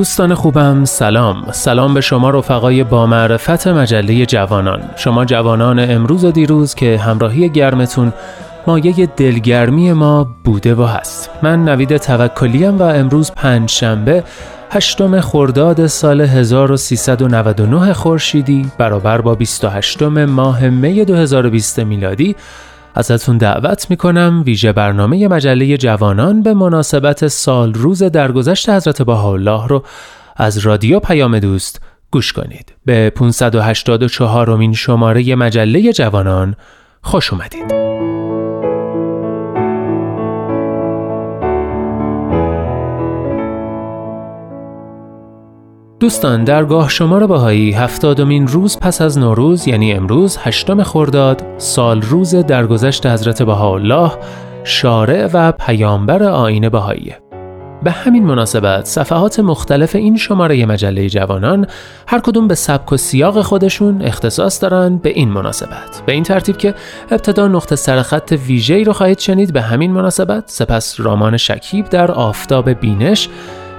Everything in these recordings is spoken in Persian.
دوستان خوبم سلام. سلام به شما رفقای با معرفت مجله جوانان. شما جوانان امروز و دیروز که همراهی گرمتون مایه دلگرمی ما بوده و هست. من نوید توکلیم و امروز پنج شنبه هشتم خرداد سال 1399 خورشیدی برابر با 28 ماه می 2020 میلادی. ازتون دعوت می‌کنم ویژه برنامه مجله جوانان به مناسبت سال روز درگذشت حضرت بهاءالله رو از رادیو پیام دوست گوش کنید. به 584 امین شماره مجله جوانان خوش اومدید. دوستان درگاه شمار بهایی هفتادمین روز پس از نوروز یعنی امروز هشتم خرداد سال روز درگذشت حضرت بهاءالله شارع و پیامبر آین بهاییه به همین مناسبت صفحات مختلف این شماره مجله جوانان هر کدوم به سبک و سیاق خودشون اختصاص دارند به این مناسبت. به این ترتیب که ابتدا نقطه سرخط ویژه‌ای رو خواهید شنید به همین مناسبت سپس رامان شکیب در آفتاب بینش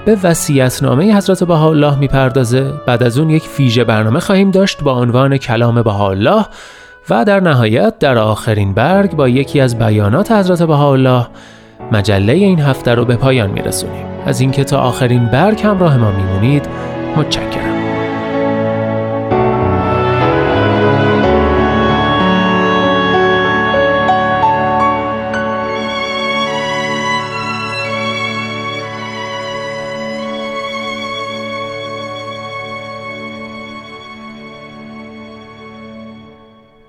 به وصیت‌نامه حضرت بهاءالله می‌پردازه. بعد از اون یک فیژه برنامه خواهیم داشت با عنوان کلام بهاءالله و در نهایت در آخرین برگ با یکی از بیانات حضرت بهاءالله مجله این هفته رو به پایان میرسونیم. از اینکه تا آخرین برگ همراه ما میمونید متشکرم.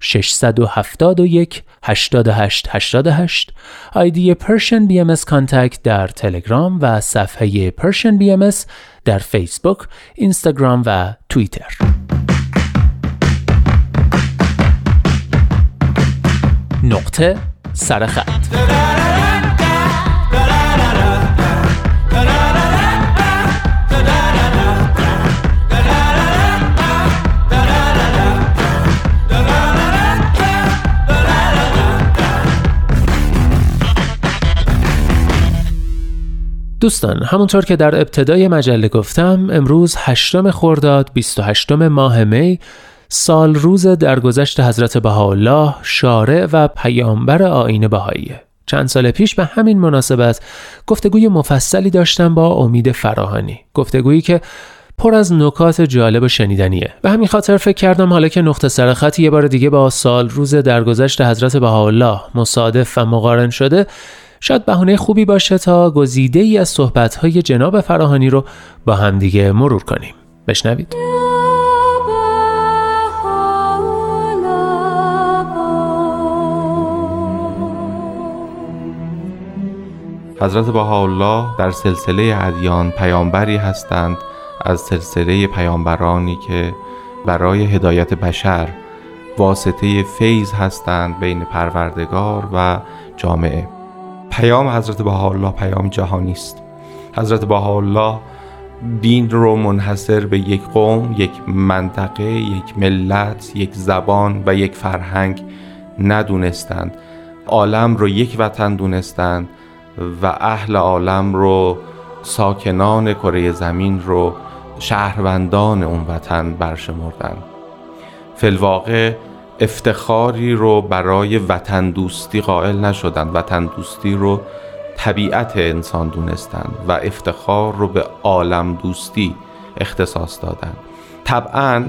671 88 88 آیدی Persian BM Contact در تلگرام و صفحه Persian BM در فیسبوک، اینستاگرام و توییتر. نقطه سرخط دوستان همونطور که در ابتدای مجله گفتم امروز هشتم خرداد 28 ماه می سال روز درگذشت حضرت بهاءالله شارع و پیامبر آین بهاییه چند سال پیش به همین مناسبت گفتگوی مفصلی داشتم با امید فراهانی. گفتگویی که پر از نکات جالب و شنیدنیه. و همین خاطر فکر کردم حالا که نقطه سرخط یه بار دیگه با سال روز درگذشت حضرت بهاءالله مصادف و مقارن شده شاید بهانه خوبی باشه تا گزیده ای از صحبتهای جناب فراهانی رو با همدیگه مرور کنیم. بشنوید. حضرت بهاءالله در سلسله ادیان پیامبری هستند از سلسله پیامبرانی که برای هدایت بشر واسطه فیض هستند بین پروردگار و جامعه. پیام حضرت بهاءالله پیام جهانی است. حضرت بهاءالله دین رو منحصر به یک قوم، یک منطقه، یک ملت، یک زبان و یک فرهنگ ندونستند. عالم رو یک وطن دونستند و اهل عالم رو ساکنان کره زمین رو شهروندان اون وطن برشمردن فلواقع افتخاری رو برای وطن دوستی قائل نشدن وطن دوستی رو طبیعت انسان دونستن و افتخار رو به عالم دوستی اختصاص دادن طبعا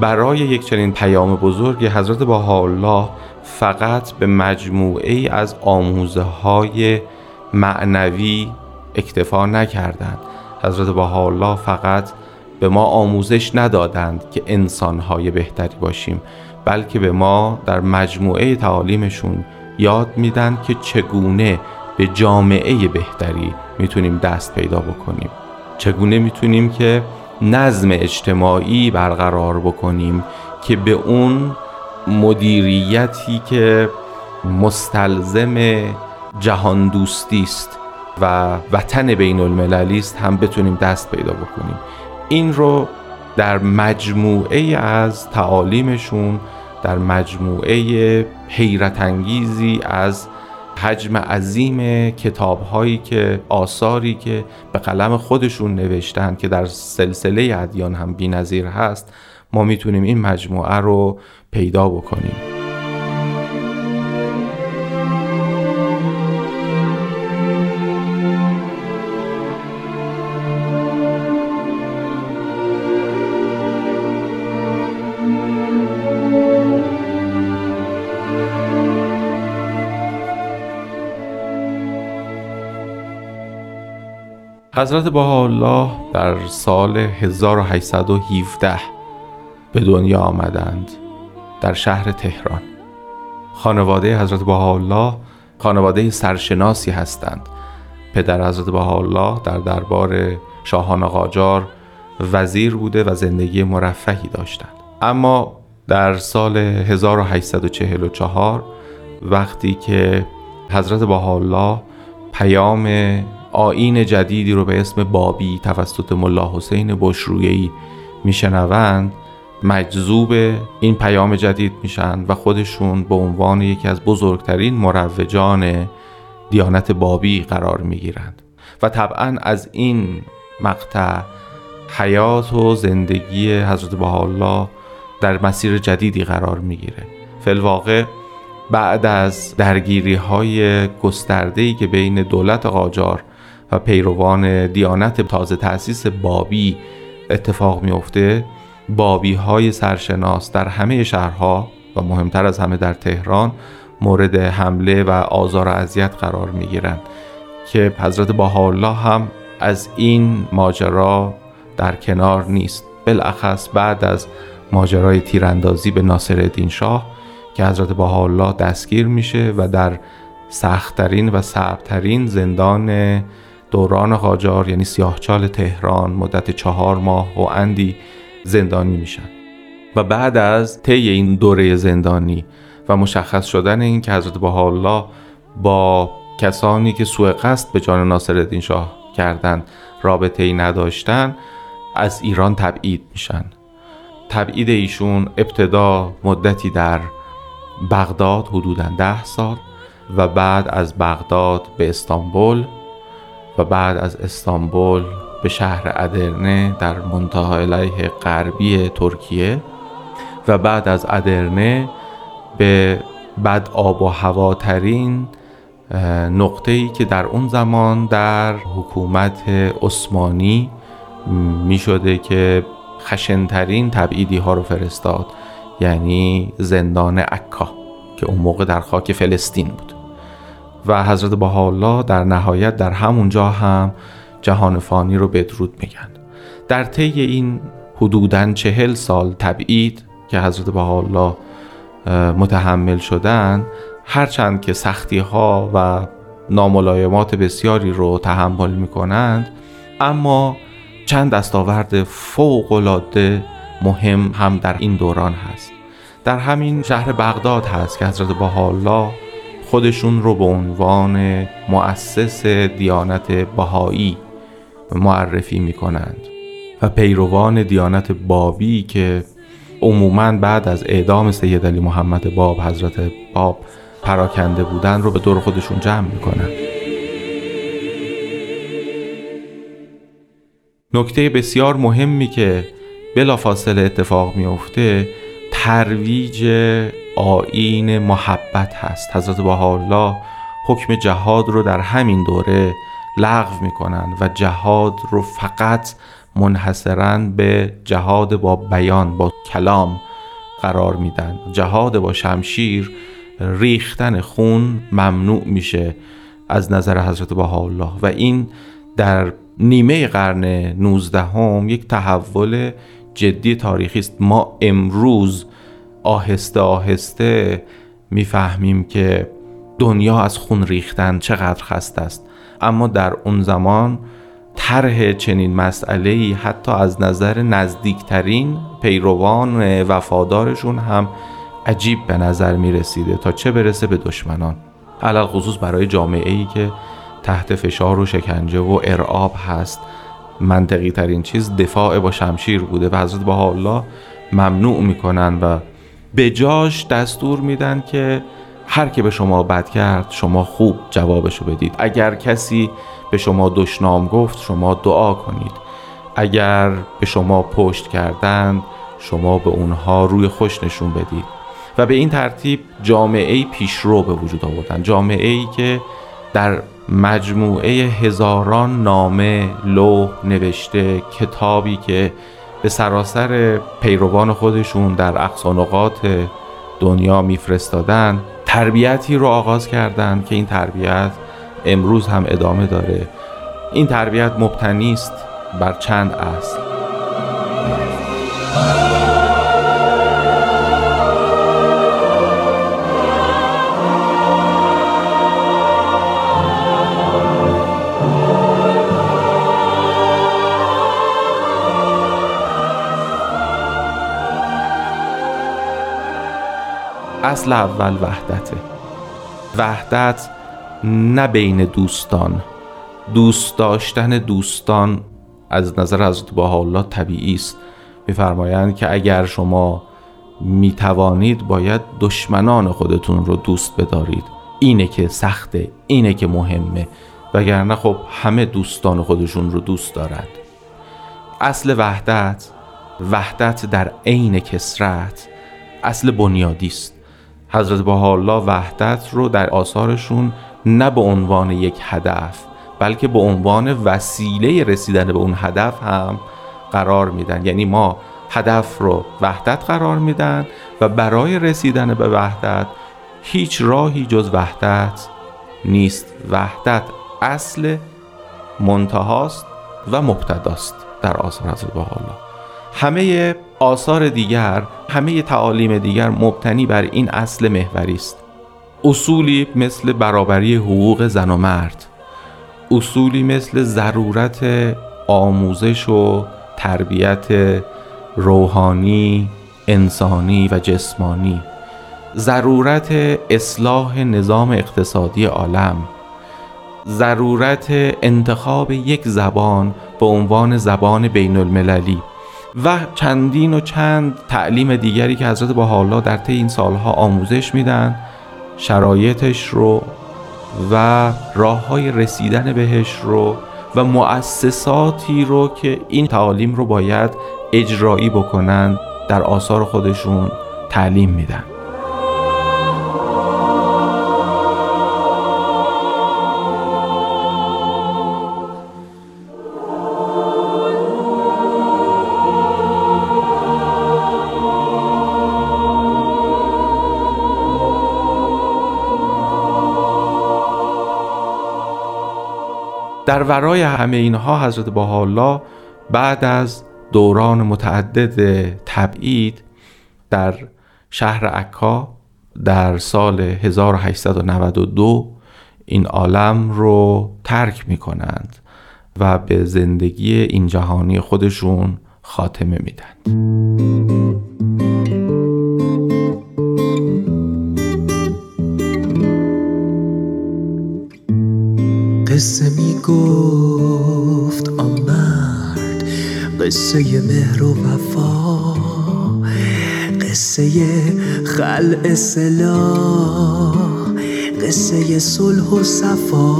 برای یک چنین پیام بزرگی حضرت الله فقط به مجموعه ای از آموزه های معنوی اکتفا نکردند. حضرت الله فقط به ما آموزش ندادند که انسانهای بهتری باشیم. بلکه به ما در مجموعه تعالیمشون یاد میدن که چگونه به جامعه بهتری می‌تونیم دست پیدا بکنیم. چگونه می‌تونیم که نظم اجتماعی برقرار بکنیم که به اون مدیریتی که مستلزم جهان دوستی است و وطن بین المللی است هم بتونیم دست پیدا بکنیم. این رو در مجموعه از تعالیمشون در مجموعه حیرت انگیزی از حجم عظیم کتاب هایی که آثاری که به قلم خودشون نوشتن که در سلسله ادیان هم بینظیر هست ما می‌تونیم این مجموعه رو پیدا بکنیم. حضرت الله در سال 1817 به دنیا آمدند در شهر تهران. خانواده حضرت الله خانواده سرشناسی هستند. پدر حضرت الله در دربار شاهان قاجار وزیر بوده و زندگی مرفهی داشتند. اما در سال 1844 وقتی که حضرت الله پیام آین جدیدی رو به اسم بابی توسط ملا حسین بشرویی میشنوند مجذوب این پیام جدید میشن و خودشون به عنوان یکی از بزرگترین مروجان دیانت بابی قرار می‌گیرند و طبعا از این مقطع حیات و زندگی حضرت الله در مسیر جدیدی قرار می‌گیره. فلواقع بعد از درگیری های گسترده که بین دولت قاجار و پیروان دیانت تازه تأسیس بابی اتفاق میافته. بابی های سرشناس در همه شهرها و مهمتر از همه در تهران مورد حمله و آزار و اذیت قرار می گیرند که حضرت الله هم از این ماجرا در کنار نیست. بالاخص بعد از ماجرای تیراندازی به ناصر شاه که حضرت الله دستگیر میشه و در سختترین و صعبترین زندان دوران قاجار یعنی سیاهچال تهران مدت چهار ماه و اندی زندانی میشن. و بعد از طی این دوره زندانی و مشخص شدن این که حضرت الله با کسانی که سوء قصد به جان ناصرالدین شاه کردند رابطه ای نداشتن از ایران تبعید میشن. تبعید ایشون ابتدا مدتی در بغداد حدودا ده سال و بعد از بغداد به استانبول و بعد از استانبول به شهر ادرنه در منتهای علیه غربی ترکیه و بعد از ادرنه به بد آب و هواترین نقطه ای که در اون زمان در حکومت عثمانی می شده که خشنترین تبعیدی ها رو فرستاد یعنی زندان عکا که اون موقع در خاک فلسطین بود. و حضرت بهاءالله در نهایت در همونجا هم جهان فانی رو بدرود میگن. در طی این حدوداً چهل سال تبعید که حضرت بهاءالله متحمل شدن هرچند که سختی ها و ناملایمات بسیاری رو تحمل می کنند اما چند دستاورد فوق العاده مهم هم در این دوران هست. در همین شهر بغداد هست که حضرت بهاءالله خودشون رو به عنوان مؤسس دیانت بهایی معرفی می کنند و پیروان دیانت بابی که عموما بعد از اعدام سید علی محمد باب حضرت باب پراکنده بودن رو به دور خودشون جمع می‌کنن نکته بسیار مهمی که بلافاصله اتفاق میفته ترویج آین محبت هست. حضرت بهاءالله حکم جهاد رو در همین دوره لغو می‌کنن و جهاد رو فقط منحصرا به جهاد با بیان با کلام قرار میدن. جهاد با شمشیر ریختن خون ممنوع میشه از نظر حضرت بهاءالله. و این در نیمه قرن 19 هم یک تحول جدی تاریخی است. ما امروز آهسته آهسته می‌فهمیم که دنیا از خون ریختن چقدر خست است. اما در اون زمان طرح چنین مسئله حتی از نظر نزدیکترین پیروان وفادارشون هم عجیب به نظر می رسیده تا چه برسه به دشمنان. علال خصوص برای جامعه ای که تحت فشار و شکنجه و ارعاب هست منطقی ترین چیز دفاع با شمشیر بوده و حضرت الله ممنوع می‌کنن و به جاش دستور میدن که هر که به شما بد کرد شما خوب جوابشو بدید. اگر کسی به شما دشنام گفت شما دعا کنید. اگر به شما پشت کردند شما به اونها روی خوش نشون بدید. و به این ترتیب جامعه پیشرو به وجود آوردن. جامعه ای که در مجموعه هزاران نامه لوح نوشته کتابی که به سراسر پیروان خودشون در اقصانقات دنیا میفرستادن تربیتی رو آغاز کردند که این تربیت امروز هم ادامه داره. این تربیت مبتنی است بر چند اصل. اصل اول وحدته. وحدت نه بین دوستان دوست داشتن دوستان از نظر حضرت الله طبیعی است. میفرمایند که اگر شما می توانید باید دشمنان خودتون رو دوست بدارید. اینه که سخته اینه که مهمه. وگرنه خب همه دوستان خودشون رو دوست دارند اصل وحدت وحدت در عین کسرت اصل بنیادی است. حضرت الله وحدت رو در آثارشون نه به عنوان یک هدف بلکه به عنوان وسیله رسیدن به اون هدف هم قرار میدن. یعنی ما هدف رو وحدت قرار میدن و برای رسیدن به وحدت هیچ راهی جز وحدت نیست. وحدت اصل منتهاست و مبتداست در آثار حضرت الله همه آثار دیگر همه تعالیم دیگر مبتنی بر این اصل محوری است. اصولی مثل برابری حقوق زن و مرد اصولی مثل ضرورت آموزش و تربیت روحانی انسانی و جسمانی ضرورت اصلاح نظام اقتصادی عالم ضرورت انتخاب یک زبان به عنوان زبان بین المللی و چندین و چند تعلیم دیگری که حضرت با حالا در طی این سالها آموزش میدن شرایطش رو و راه های رسیدن بهش رو و مؤسساتی رو که این تعالیم رو باید اجرایی بکنن در آثار خودشون تعلیم میدن. در ورای همه اینها حضرت بهاءالله بعد از دوران متعدد تبعید در شهر عکا در سال 1892 این عالم رو ترک می کنند و به زندگی این جهانی خودشون خاتمه میدن. قصه می گفت آمرد قصه مهر و وفا قصه خلع سلاح قصه صلح و صفا.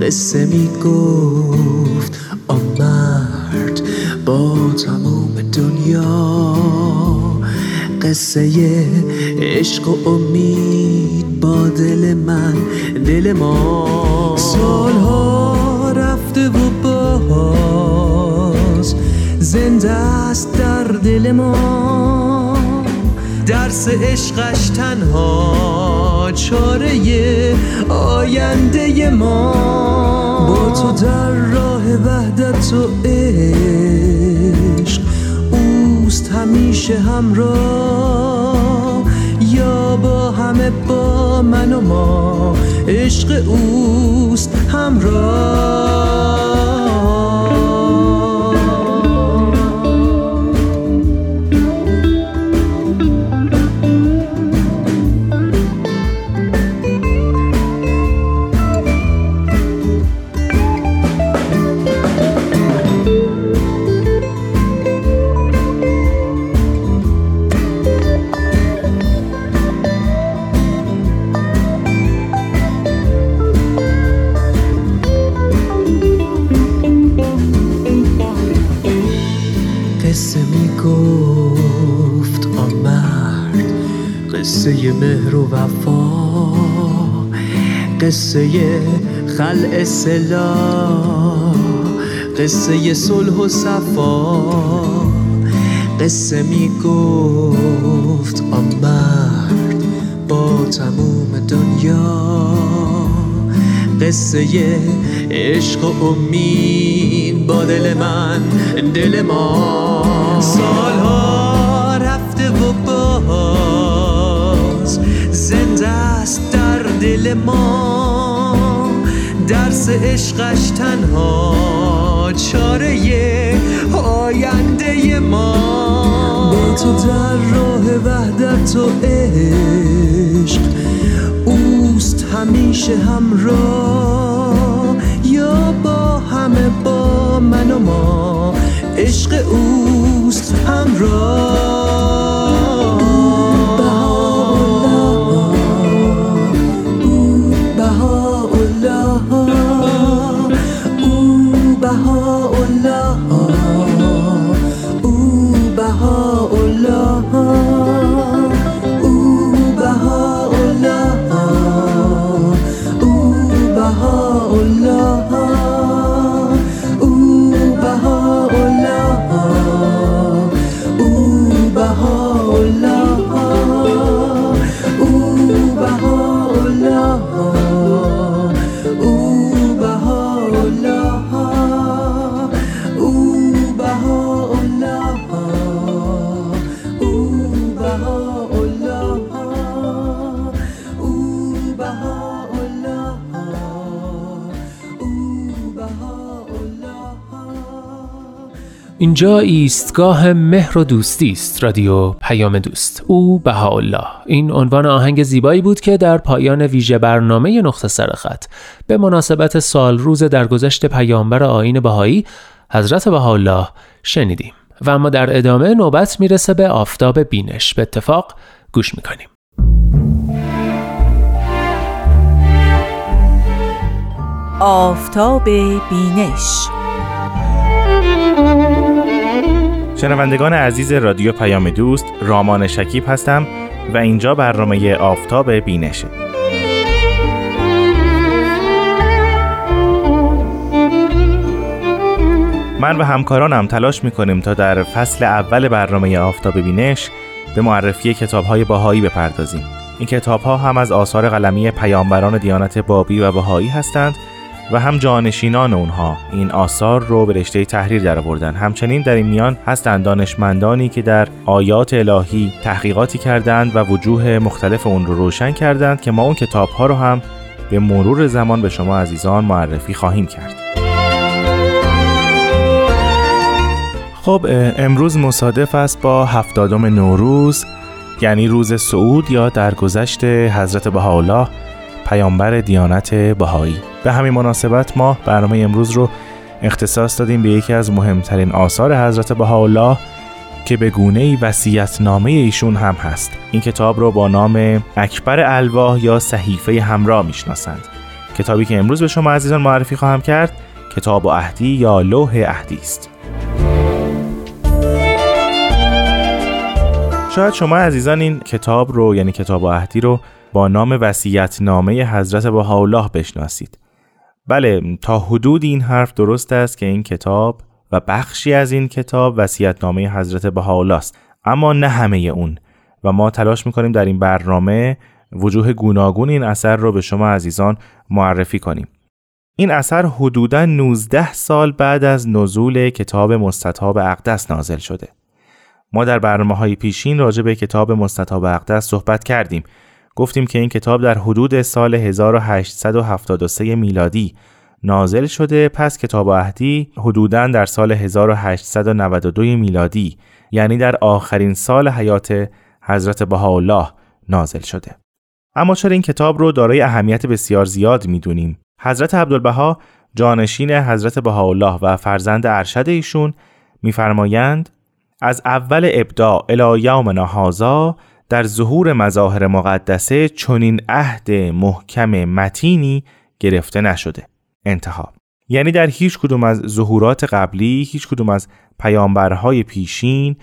قصه می گفت آمرد با تمام دنیا. قصه عشق و امید با دل من دل ما. سالها رفته و باز زنده است در دل ما. درس عشقش تنها چاره آینده ما. با تو در راه وحدت و عشق همیشه همراه. یا با همه با من و ما عشق اوست همراه. وفا. قصه خلع سلا قصه صلح و صفا. قصه می گفت آمرد با تموم دنیا. قصه عشق و امید با دل من دل ما. سالها دل ما درس عشقش تنها چاره آینده ما. با تو در راه وحدت و عشق اوست همیشه همراه یا با همه با من و ما عشق اوست همراه. Oh Allah اینجا ایستگاه مهر و دوستی است رادیو پیام دوست. او بهاءالله. این عنوان آهنگ زیبایی بود که در پایان ویژه برنامه نقطه سرخط به مناسبت سال روز درگذشت پیامبر آیین بهایی حضرت بهاءالله شنیدیم. و اما در ادامه نوبت می‌رسه به آفتاب بینش. به اتفاق گوش می‌کنیم. آفتاب بینش شنوندگان عزیز رادیو پیام دوست رامان شکیب هستم و اینجا برنامه آفتاب بینشه. من و همکارانم تلاش می‌کنیم تا در فصل اول برنامه آفتاب بینش به معرفی کتابهای باهایی بپردازیم. این کتابها هم از آثار قلمی پیامبران دیانت بابی و بهایی هستند و هم جانشینان اونها. این آثار رو به رشته تحریر درآوردن. همچنین در این میان هستند دانشمندانی که در آیات الهی تحقیقاتی کردند و وجوه مختلف اون رو روشن کردند که ما اون کتاب ها رو هم به مرور زمان به شما عزیزان معرفی خواهیم کرد. خب امروز مصادف است با هفتادم نوروز یعنی روز سعود یا درگذشت حضرت بهاءالله. پیامبر دیانت بهایی. به همین مناسبت ما برنامه امروز رو اختصاص دادیم به یکی از مهمترین آثار حضرت بهاءالله که به گونه ای نامه ایشون هم هست. این کتاب رو با نام اکبر الواح یا صحیفه همراه می‌شناسند. کتابی که امروز به شما عزیزان معرفی خواهم کرد کتاب و اهدی یا لوح اهدی است. شاید شما عزیزان این کتاب رو یعنی کتاب و اهدی رو با نام وسیعت نامه حضرت بهاءالله بشناسید. بله تا حدود این حرف درست است که این کتاب و بخشی از این کتاب وسیعت نامه حضرت بهاءالله است اما نه همه اون. و ما تلاش می‌کنیم در این برنامه وجوه گوناگون این اثر رو به شما عزیزان معرفی کنیم. این اثر حدوداً 19 سال بعد از نزول کتاب مستطاب اقدس نازل شده. ما در برنامه های پیشین راجع به کتاب مستطاب اقدس صحبت کردیم. گفتیم که این کتاب در حدود سال 1873 میلادی نازل شده پس کتاب اهدی حدوداً در سال 1892 میلادی یعنی در آخرین سال حیات حضرت بهاءالله نازل شده. اما چرا این کتاب رو دارای اهمیت بسیار زیاد می‌دونیم؟ حضرت عبدالبها جانشین حضرت بهاءالله و فرزند ارشد ایشون میفرمایند از اول ابداع الی یومنا هازا در ظهور مظاهر مقدسه چنین عهد محکم متینی گرفته نشده. انتها. یعنی در هیچ کدوم از ظهورات قبلی هیچ کدوم از پیامبرهای پیشین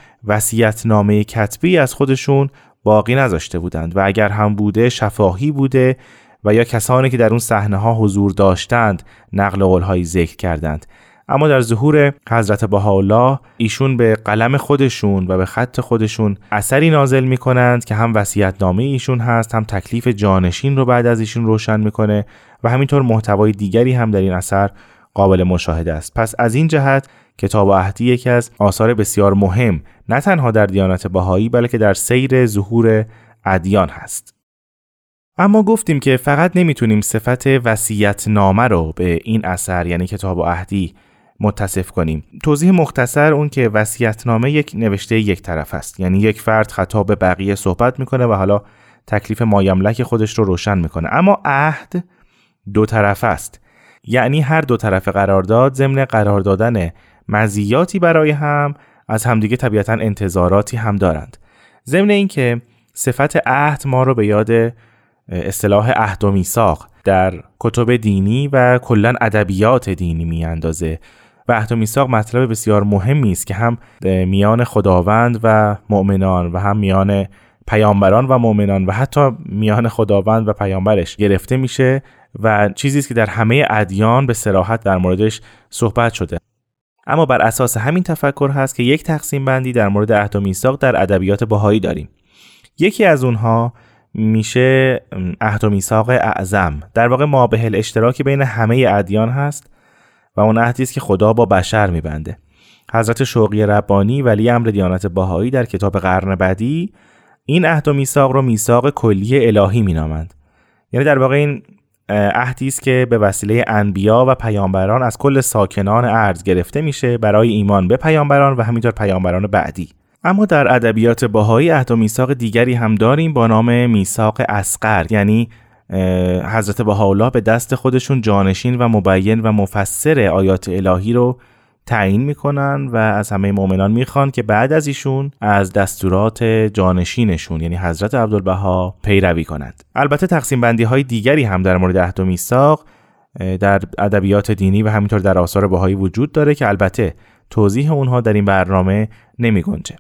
نامه کتبی از خودشون باقی نذاشته بودند و اگر هم بوده شفاهی بوده و یا کسانی که در اون صحنه ها حضور داشتند نقل قولهایی ذکر کردند. اما در ظهور حضرت بهاءالله ایشون به قلم خودشون و به خط خودشون اثری نازل می‌کنند که هم وصیت نامه ایشون هست هم تکلیف جانشین رو بعد از ایشون روشن می‌کنه و همینطور محتوای دیگری هم در این اثر قابل مشاهده است. پس از این جهت کتاب اهدی یکی از آثار بسیار مهم نه تنها در دیانت بهایی بلکه در سیر ظهور ادیان هست. اما گفتیم که فقط نمی‌تونیم صفت وسیعت نامه رو به این اثر یعنی کتاب اهدی متصف کنیم. توضیح مختصر اون که نامه یک نوشته یک طرف است. یعنی یک فرد خطاب به بقیه صحبت می‌کنه و حالا تکلیف مایملک خودش رو روشن می‌کنه. اما عهد دو طرف است. یعنی هر دو طرف قرارداد ضمن قرار دادن مزیاتی برای هم از همدیگه طبیعتا انتظاراتی هم دارند. ضمن اینکه صفت عهد ما رو به یاد اصطلاح عهد و میثاق در کتب دینی و کلا ادبیات دینی میاندازه. و عهد و میثاق مطلب بسیار مهمی است که هم میان خداوند و مؤمنان و هم میان پیامبران و مؤمنان و حتی میان خداوند و پیامبرش گرفته میشه و چیزی است که در همه ادیان به سراحت در موردش صحبت شده. اما بر اساس همین تفکر هست که یک تقسیم بندی در مورد عهد و میثاق در ادبیات بهایی داریم. یکی از اونها میشه عهد و میثاق اعظم. در واقع مابهل اشتراکی بین همه ادیان هست و اون عهدی است که خدا با بشر میبنده. حضرت شوقی ربانی ولی امر دیانت باهایی در کتاب قرن بعدی این عهد و میثاق رو میثاق کلی الهی مینامند. یعنی در واقع این عهدی است که به وسیله انبیا و پیامبران از کل ساکنان ارز گرفته میشه برای ایمان به پیامبران و همینطور پیامبران بعدی. اما در ادبیات باهایی عهد و میثاق دیگری هم داریم با نام میثاق اسقر یعنی حضرت بهاءالله به دست خودشون جانشین و مبین و مفسر آیات الهی رو تعیین می‌کنن و از همه مؤمنان می‌خوان که بعد از ایشون از دستورات جانشینشون یعنی حضرت عبدالبها پیروی کنند البته تقسیم بندی های دیگری هم در مورد عهد و میثاق در ادبیات دینی و همینطور در آثار بهایی وجود داره که البته توضیح اونها در این برنامه نمی گنجه.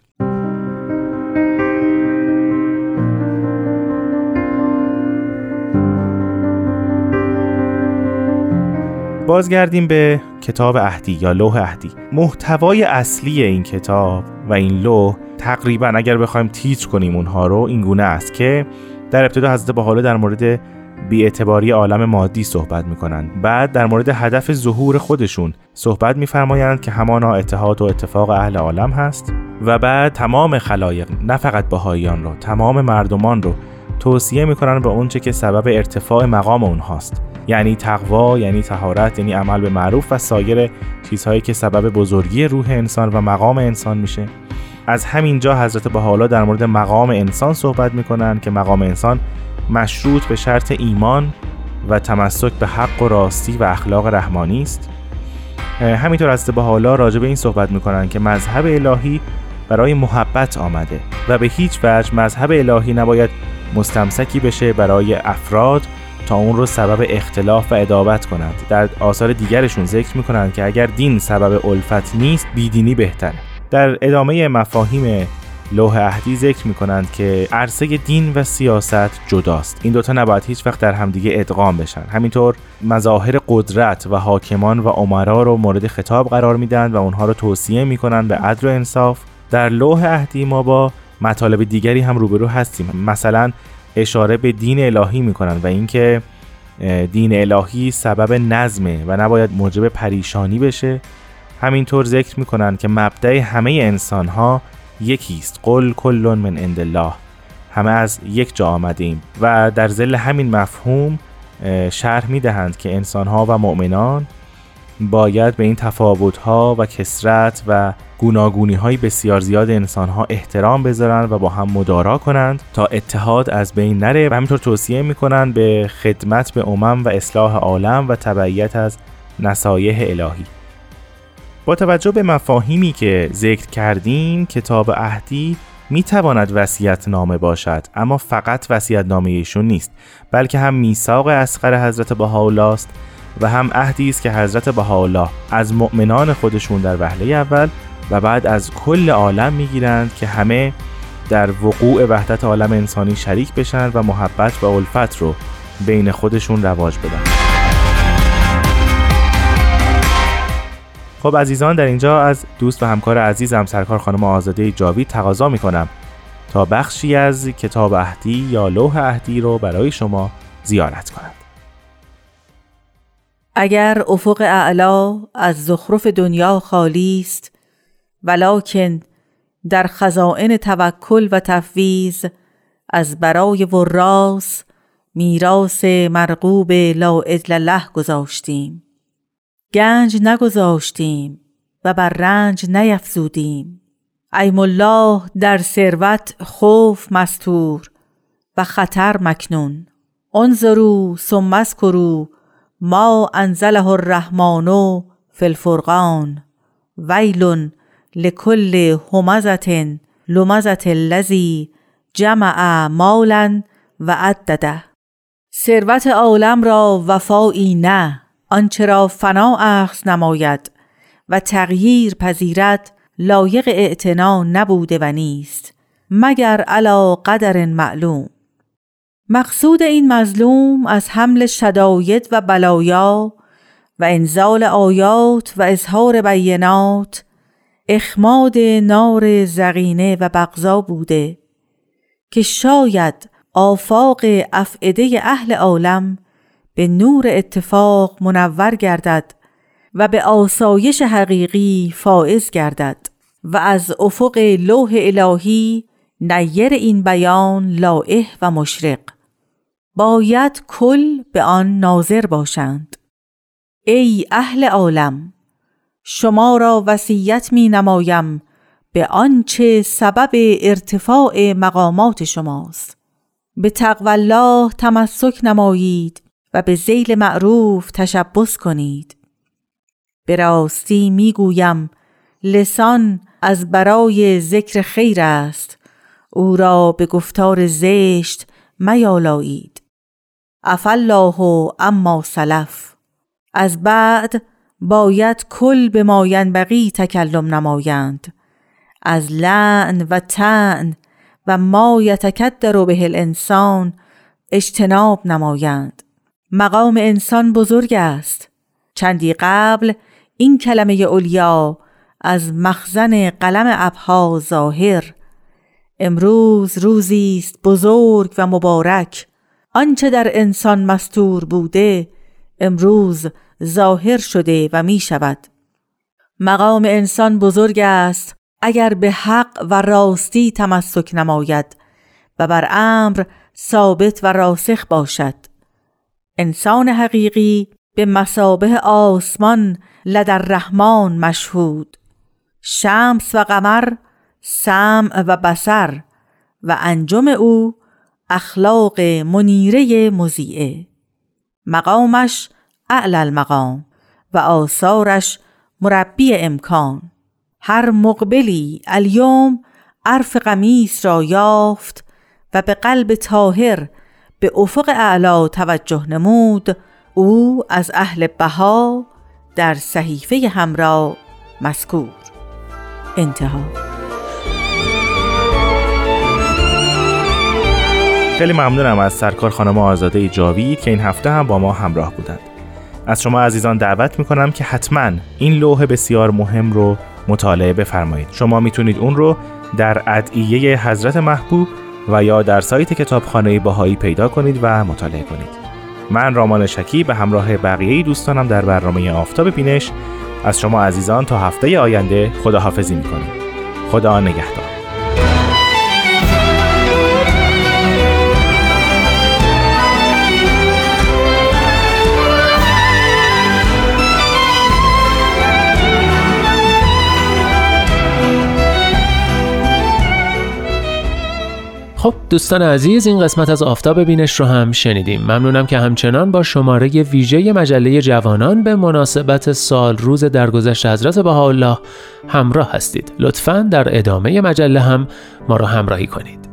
بازگردیم به کتاب اهدی یا لوح اهدی محتوای اصلی این کتاب و این لوح تقریبا اگر بخوایم تیتر کنیم اونها رو این گونه است که در ابتدا حضرت بحاله در مورد بیاعتباری عالم مادی صحبت می‌کنند. بعد در مورد هدف ظهور خودشون صحبت میفرمایند که همانا اتحاد و اتفاق اهل عالم هست و بعد تمام خلایق نه فقط بهاییان رو تمام مردمان رو توصیه می‌کنن به اونچه که سبب ارتفاع مقام اونهاست. یعنی تقوا یعنی تهارت یعنی عمل به معروف و سایر چیزهایی که سبب بزرگی روح انسان و مقام انسان میشه. از همینجا حضرت بهاءالله در مورد مقام انسان صحبت می‌کنن که مقام انسان مشروط به شرط ایمان و تمسک به حق و راستی و اخلاق رحمانی است. همینطور از بهاءالله راجع به این صحبت می‌کنن که مذهب الهی برای محبت آمده و به هیچ وجه مذهب الهی نباید مستمسکی بشه برای افراد تا اون رو سبب اختلاف و ادابت کنند. در آثار دیگرشون ذکر می‌کنند که اگر دین سبب الفت نیست بیدینی بهتره. در ادامه مفاهیم لوح عهدی ذکر می‌کنند که عرصه دین و سیاست جداست. این دوتا نباید هیچ وقت در همدیگه ادغام بشن. همینطور مظاهر قدرت و حاکمان و عمرا رو مورد خطاب قرار میدن و اونها رو توصیه می‌کنن به عدل و انصاف. در لوح عهدی ما با مطالب دیگری هم روبرو هستیم. مثلا اشاره به دین الهی می‌کنن و اینکه دین الهی سبب نظمه و نباید موجب پریشانی بشه. همینطور ذکر می‌کنن که مبدع همه انسان ها یکی است قل کل من عند الله. همه از یک جا آمدیم و در زل همین مفهوم شرح می‌دهند که انسان ها و مؤمنان باید به این تفاوت ها و کسرت و گوناگونی های بسیار زیاد انسان ها احترام بذارند و با هم مدارا کنند تا اتحاد از بین نره و همینطور توصیه می‌کنند به خدمت به امم و اصلاح عالم و تبعیت از نصایح الهی. با توجه به مفاهیمی که ذکر کردیم کتاب عهدی می تواند وصیت نامه باشد اما فقط وصیت نامه ایشون نیست بلکه هم میثاق اسقر حضرت بهاءالله است و هم عهدی است که حضرت بهاءالله از مؤمنان خودشون در وهله اول و بعد از کل عالم می‌گیرند که همه در وقوع وحدت عالم انسانی شریک بشن و محبت و الفت رو بین خودشون رواج بدن. خب عزیزان در اینجا از دوست و همکار عزیزم سرکار خانم آزاده جاوید تقاضا می‌کنم تا بخشی از کتاب اهدی یا لوح اهدی رو برای شما زیارت کنند. اگر افق اعلا از زخرف دنیا خالی است ولکن در خزائن توکل و تفویض از برای وراس میراث مرغوب لا له گذاشتیم. گنج نگذاشتیم و بر رنج نیفزودیم. ایم الله در ثروت خوف مستور و خطر مکنون. انظروا ثم اذکروا ما انزله الرحمن فی الفرقان. ویل لکل همزة لمزة الذی جمع مالا و عدده. ثروت عالم را وفایی نه آنچه را فنا اخذ نماید و تغییر پذیرد لایق اعتنا نبوده و نیست مگر علا قدر معلوم. مقصود این مظلوم از حمل شداید و بلایا و انزال آیات و اظهار بینات اخماد نار زغینه و بغضا بوده که شاید آفاق افعده اهل عالم به نور اتفاق منور گردد و به آسایش حقیقی فائز گردد و از افق لوح الهی نیر این بیان لائح و مشرق. باید کل به آن ناظر باشند. ای اهل عالم! شما را وصیت می نمایم به آنچه سبب ارتفاع مقامات شماست. به تقوی الله تمسک نمایید و به زیل معروف تشبس کنید. به راستی می گویم لسان از برای ذکر خیر است. او را به گفتار زشت میالایید. افالله اما سلف. از بعد باید کل به ماینبغی تکلم نمایند. از لعن و تن و ما یتکدر به الانسان اجتناب نمایند. مقام انسان بزرگ است. چندی قبل این کلمه اولیا از مخزن قلم ابها ظاهر. امروز روزی است بزرگ و مبارک. آنچه در انسان مستور بوده امروز ظاهر شده و می شود مقام انسان بزرگ است اگر به حق و راستی تمسک نماید و بر امر ثابت و راسخ باشد. انسان حقیقی به مسابه آسمان لدر رحمان مشهود. شمس و قمر سمع و بسر و انجم او اخلاق منیره مزیعه مقامش اعلی المقام و آثارش مربی امکان. هر مقبلی الیوم عرف قمیس را یافت و به قلب تاهر به افق اعلا توجه نمود او از اهل بها در صحیفه همراه مذکور. انتها. خیلی ممنونم از سرکار خانم آزاده جاوید که این هفته هم با ما همراه بودند. از شما عزیزان دعوت می‌کنم که حتما این لوح بسیار مهم رو مطالعه بفرمایید. شما می‌تونید اون رو در ادعیه حضرت محبوب و یا در سایت کتابخانه باهایی پیدا کنید و مطالعه کنید. من رامان شکی به همراه بقیه دوستانم در برنامه آفتاب بینش از شما عزیزان تا هفته آینده خداحافظی می‌کنیم. خدا نگهدار. خب دوستان عزیز این قسمت از آفتاب بینش رو هم شنیدیم. ممنونم که همچنان با شماره ویژه مجله جوانان به مناسبت سال روز درگذشت حضرت بهاءالله همراه هستید. لطفا در ادامه مجله هم ما رو همراهی کنید.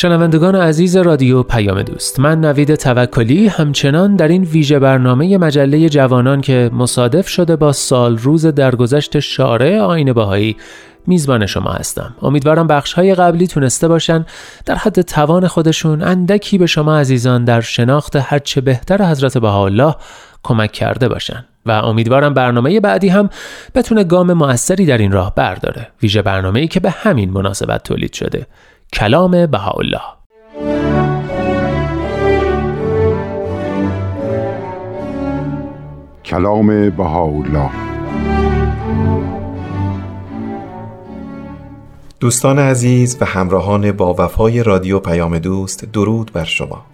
شنوندگان عزیز رادیو پیام دوست من نوید توکلی همچنان در این ویژه برنامه مجله جوانان که مصادف شده با سال روز درگذشت شارع آین باهایی میزبان شما هستم. امیدوارم بخش های قبلی تونسته باشن. در حد توان خودشون اندکی به شما عزیزان در شناخت هرچه بهتر حضرت بهاءالله کمک کرده باشن. و امیدوارم برنامه بعدی هم بتونه گام موثری در این راه برداره. ویژه برنامه‌ای که به همین مناسبت تولید شده. کلام بهاءالله. کلام بهاءالله. دوستان عزیز و همراهان با وفای رادیو پیام دوست درود بر شما.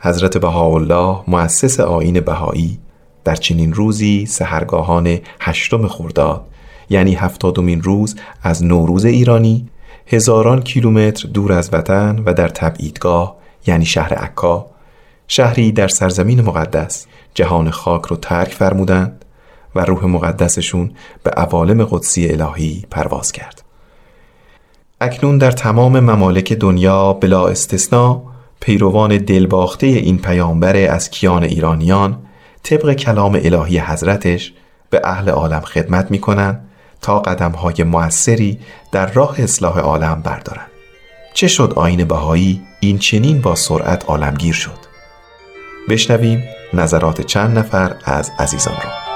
حضرت بهاءالله مؤسس آین بهایی در چنین روزی سهرگاهان هشتم خرداد یعنی هفتادمین روز از نوروز ایرانی هزاران کیلومتر دور از وطن و در تبعیدگاه یعنی شهر عکا شهری در سرزمین مقدس جهان خاک رو ترک فرمودند و روح مقدسشون به عوالم قدسی الهی پرواز کرد. اکنون در تمام ممالک دنیا بلا استثنا پیروان دلباخته این پیامبر از کیان ایرانیان طبق کلام الهی حضرتش به اهل عالم خدمت می تا قدم های موثری در راه اصلاح عالم بردارند. چه شد آین بهایی این چنین با سرعت عالمگیر شد؟ بشنویم نظرات چند نفر از عزیزان را.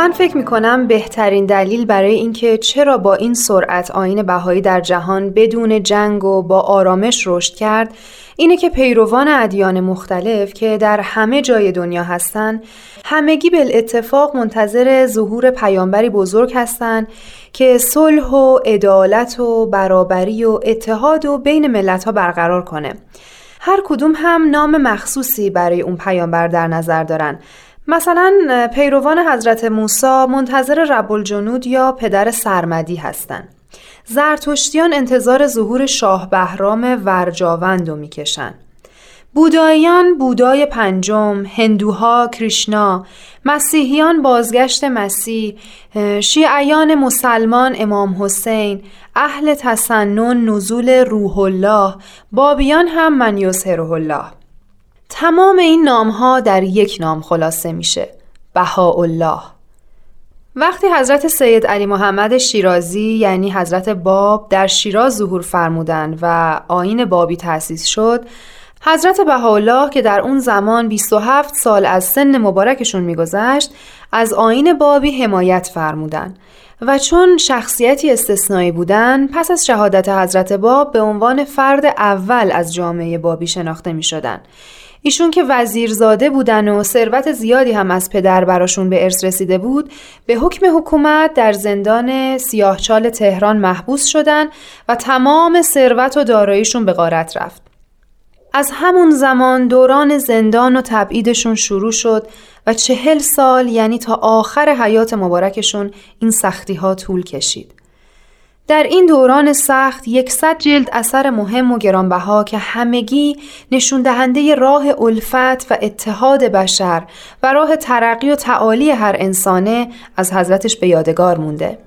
من فکر می کنم بهترین دلیل برای اینکه چرا با این سرعت آین بهایی در جهان بدون جنگ و با آرامش رشد کرد اینه که پیروان ادیان مختلف که در همه جای دنیا هستند همگی به اتفاق منتظر ظهور پیامبری بزرگ هستند که صلح و عدالت و برابری و اتحاد و بین ملت ها برقرار کنه. هر کدوم هم نام مخصوصی برای اون پیامبر در نظر دارن. مثلا پیروان حضرت موسی منتظر رب الجنود یا پدر سرمدی هستند. زرتشتیان انتظار ظهور شاه بهرام ورجاوند رو می‌کشن. بوداییان بودای پنجم، هندوها کریشنا، مسیحیان بازگشت مسیح، شیعیان مسلمان امام حسین، اهل تسنن نزول روح الله، بابیان هم من یظهره الله. تمام این نامها در یک نام خلاصه میشه بهاءالله. وقتی حضرت سید علی محمد شیرازی یعنی حضرت باب در شیراز ظهور فرمودند و آین بابی تأسیس شد حضرت بهاءالله که در اون زمان 27 سال از سن مبارکشون میگذشت از آین بابی حمایت فرمودن و چون شخصیتی استثنایی بودن پس از شهادت حضرت باب به عنوان فرد اول از جامعه بابی شناخته می شدن. ایشون که وزیرزاده بودن و ثروت زیادی هم از پدر براشون به ارث رسیده بود به حکم حکومت در زندان سیاهچال تهران محبوس شدن و تمام ثروت و داراییشون به غارت رفت از همون زمان دوران زندان و تبعیدشون شروع شد و چهل سال یعنی تا آخر حیات مبارکشون این سختی ها طول کشید. در این دوران سخت یکصد جلد اثر مهم و گرانبها که همگی نشون دهنده راه الفت و اتحاد بشر و راه ترقی و تعالی هر انسانه از حضرتش به یادگار مونده.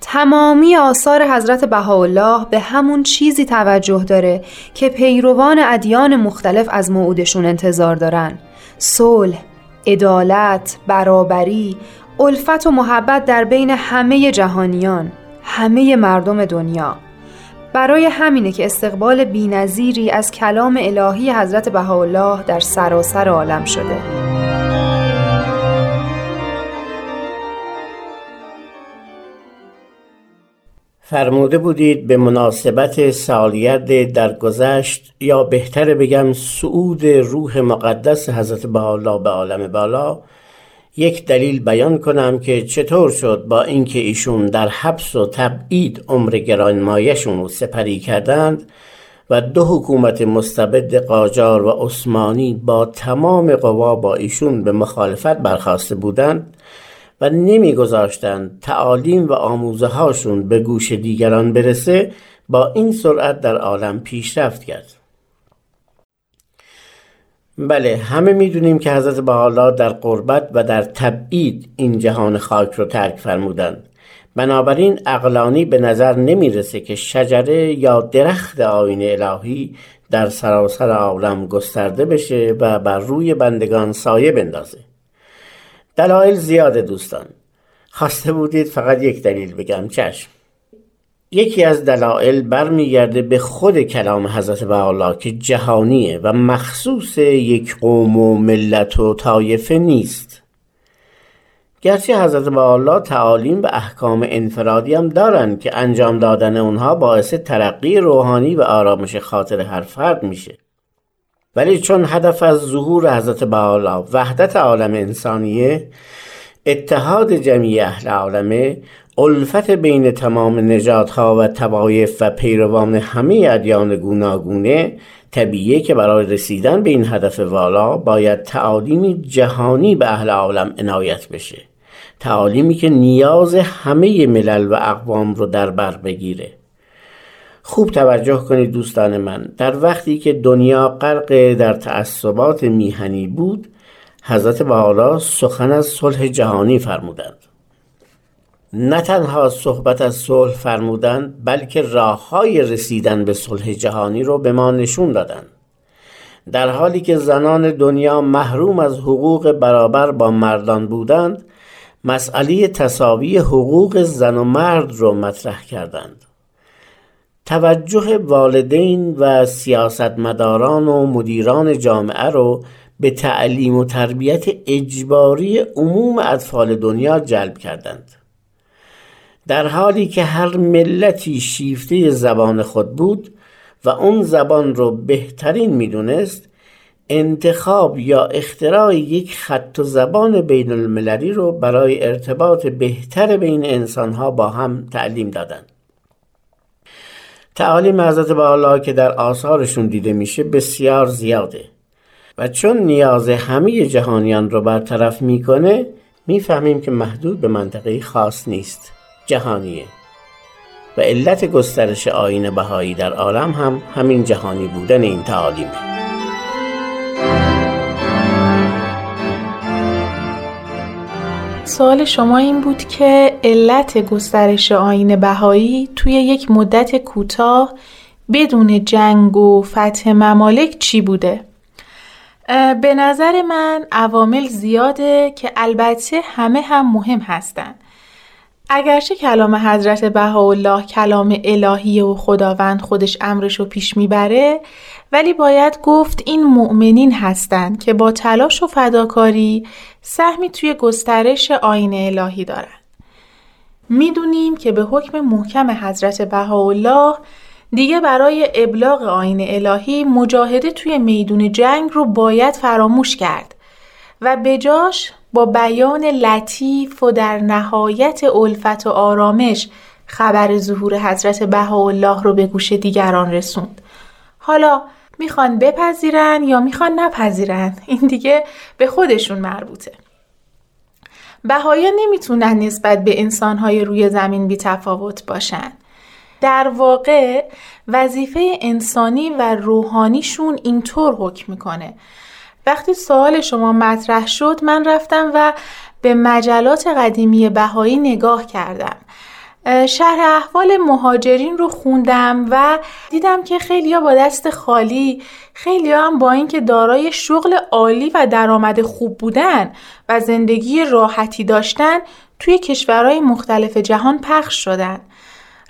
تمامی آثار حضرت بهاءالله به همون چیزی توجه داره که پیروان ادیان مختلف از موعودشون انتظار دارن صلح، عدالت، برابری، الفت و محبت در بین همه جهانیان همه مردم دنیا. برای همینه که استقبال بینظیری از کلام الهی حضرت بهاءالله در سراسر عالم شده. فرموده بودید به مناسبت سالگرد درگذشت یا بهتر بگم سعود روح مقدس حضرت بهاءالله به عالم بالا یک دلیل بیان کنم که چطور شد با اینکه ایشون در حبس و تبعید عمر گرانمایشون رو سپری کردند و دو حکومت مستبد قاجار و عثمانی با تمام قوا با ایشون به مخالفت برخواسته بودند و نمیگذاشتند تعالیم و آموزه هاشون به گوش دیگران برسه با این سرعت در عالم پیشرفت کرد. بله همه می‌دونیم که حضرت بحالا در قربت و در تبعید این جهان خاک رو ترک فرمودند. بنابراین اقلانی به نظر نمی‌رسه که شجره یا درخت آین الهی در سراسر عالم گسترده بشه و بر روی بندگان سایه بندازه. دلایل زیاده دوستان. خواسته بودید فقط یک دلیل بگم چشم. یکی از دلایل برمیگرده به خود کلام حضرت بحالا که جهانیه و مخصوص یک قوم و ملت و طایفه نیست. گرچه حضرت بحالا تعالیم و احکام انفرادی هم دارن که انجام دادن اونها باعث ترقی روحانی و آرامش خاطر هر فرد میشه. ولی چون هدف از ظهور حضرت بحالا وحدت عالم انسانیه اتحاد جمعی اهل عالمه الفت بین تمام نژادها و توایف و پیروان همه ادیان گوناگونه طبیعه که برای رسیدن به این هدف والا باید تعالیم جهانی به اهل عالم عنایت بشه. تعالیمی که نیاز همه ملل و اقوام رو در بر بگیره. خوب توجه کنید دوستان من در وقتی که دنیا غرق در تعصبات میهنی بود حضرت بحالا سخن از صلح جهانی فرمودند. نه تنها صحبت از صلح فرمودند بلکه راه های رسیدن به صلح جهانی رو به ما نشون دادند. در حالی که زنان دنیا محروم از حقوق برابر با مردان بودند مسئله تصاوی حقوق زن و مرد رو مطرح کردند. توجه والدین و سیاستمداران و مدیران جامعه رو به تعلیم و تربیت اجباری عموم اطفال دنیا جلب کردند. در حالی که هر ملتی شیفته زبان خود بود و اون زبان رو بهترین می‌دونست انتخاب یا اختراع یک خط و زبان بین المللی رو برای ارتباط بهتر بین انسانها با هم تعلیم دادند. تعالیم حضرت بالا که در آثارشون دیده میشه بسیار زیاده و چون نیاز همه جهانیان رو برطرف می‌کنه می‌فهمیم که محدود به منطقه خاص نیست جهانیه و علت گسترش آین بهایی در عالم هم همین جهانی بودن این تعالیمه سوال شما این بود که علت گسترش آین بهایی توی یک مدت کوتاه بدون جنگ و فتح ممالک چی بوده؟ به نظر من عوامل زیاده که البته همه هم مهم هستند. اگرچه کلام حضرت بهاءالله کلام الهی و خداوند خودش امرش رو پیش می‌بره ولی باید گفت این مؤمنین هستند که با تلاش و فداکاری سهمی توی گسترش آین الهی دارند. می‌دونیم که به حکم محکم حضرت بهاءالله دیگه برای ابلاغ آین الهی مجاهده توی میدون جنگ رو باید فراموش کرد و بجاش با بیان لطیف و در نهایت الفت و آرامش خبر ظهور حضرت بهاءالله رو به گوش دیگران رسوند. حالا می‌خوان بپذیرن یا می‌خوان نپذیرن این دیگه به خودشون مربوطه. بهایا نمی‌تونن نسبت به انسانهای روی زمین بی تفاوت باشن. در واقع وظیفه انسانی و روحانیشون اینطور حکم می‌کنه وقتی سوال شما مطرح شد من رفتم و به مجلات قدیمی بهایی نگاه کردم. شهر احوال مهاجرین رو خوندم و دیدم که خیلی با دست خالی خیلی هم با اینکه دارای شغل عالی و درآمد خوب بودن و زندگی راحتی داشتن توی کشورهای مختلف جهان پخش شدن.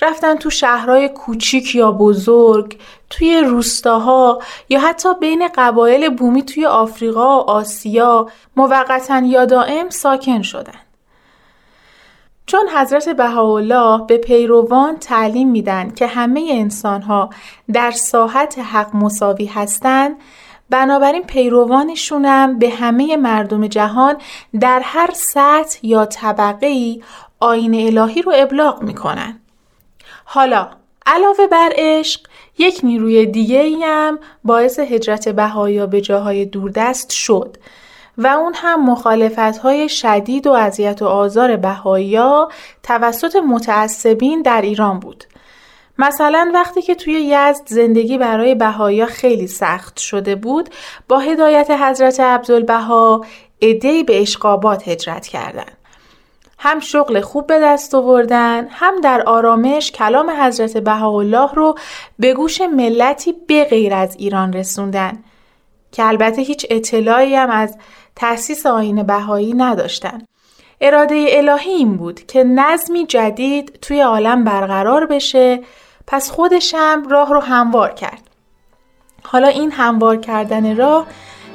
رفتن تو شهرهای کوچیک یا بزرگ توی روستاها یا حتی بین قبایل بومی توی آفریقا و آسیا موقتا یا دائم ساکن شدن. چون حضرت بهاءالله به پیروان تعلیم میدن که همه انسانها در ساحت حق مساوی هستند بنابراین پیروانشونم به همه مردم جهان در هر سطح یا طبقه ای آین الهی رو ابلاغ می‌کنن. حالا علاوه بر عشق یک نیروی دیگه هم باعث هجرت بهایا به جاهای دوردست شد و اون هم مخالفت های شدید و اذیت و آزار بهایا توسط متعصبین در ایران بود. مثلا وقتی که توی یزد زندگی برای بهایا خیلی سخت شده بود با هدایت حضرت عبدالبها ادهی به اشقابات هجرت کردند. هم شغل خوب به دست آوردن هم در آرامش کلام حضرت بهاءالله رو به گوش ملتی به غیر از ایران رسوندن که البته هیچ اطلاعی هم از تأسیس آین بهایی نداشتن. اراده الهی این بود که نظمی جدید توی عالم برقرار بشه پس خودشم راه رو هموار کرد. حالا این هموار کردن راه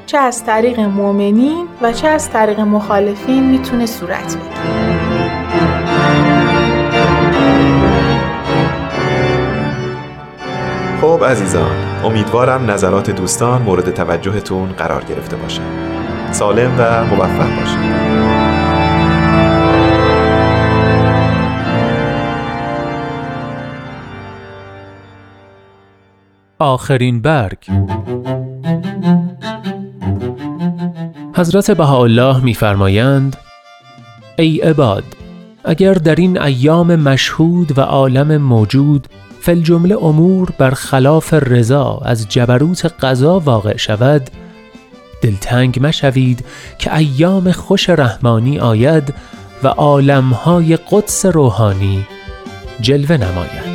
چه از طریق مؤمنین و چه از طریق مخالفین می‌تونه صورت بگیره. خب عزیزان امیدوارم نظرات دوستان مورد توجهتون قرار گرفته باشه. سالم و موفق باشید. آخرین برگ. حضرت بهاءالله میفرمایند ای عباد اگر در این ایام مشهود و عالم موجود فل جمله امور بر خلاف رضا از جبروت قضا واقع شود. دلتنگ مشوید که ایام خوش رحمانی آید و عالمهای قدس روحانی جلوه نماید.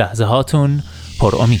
لحظه هاتون پر امید.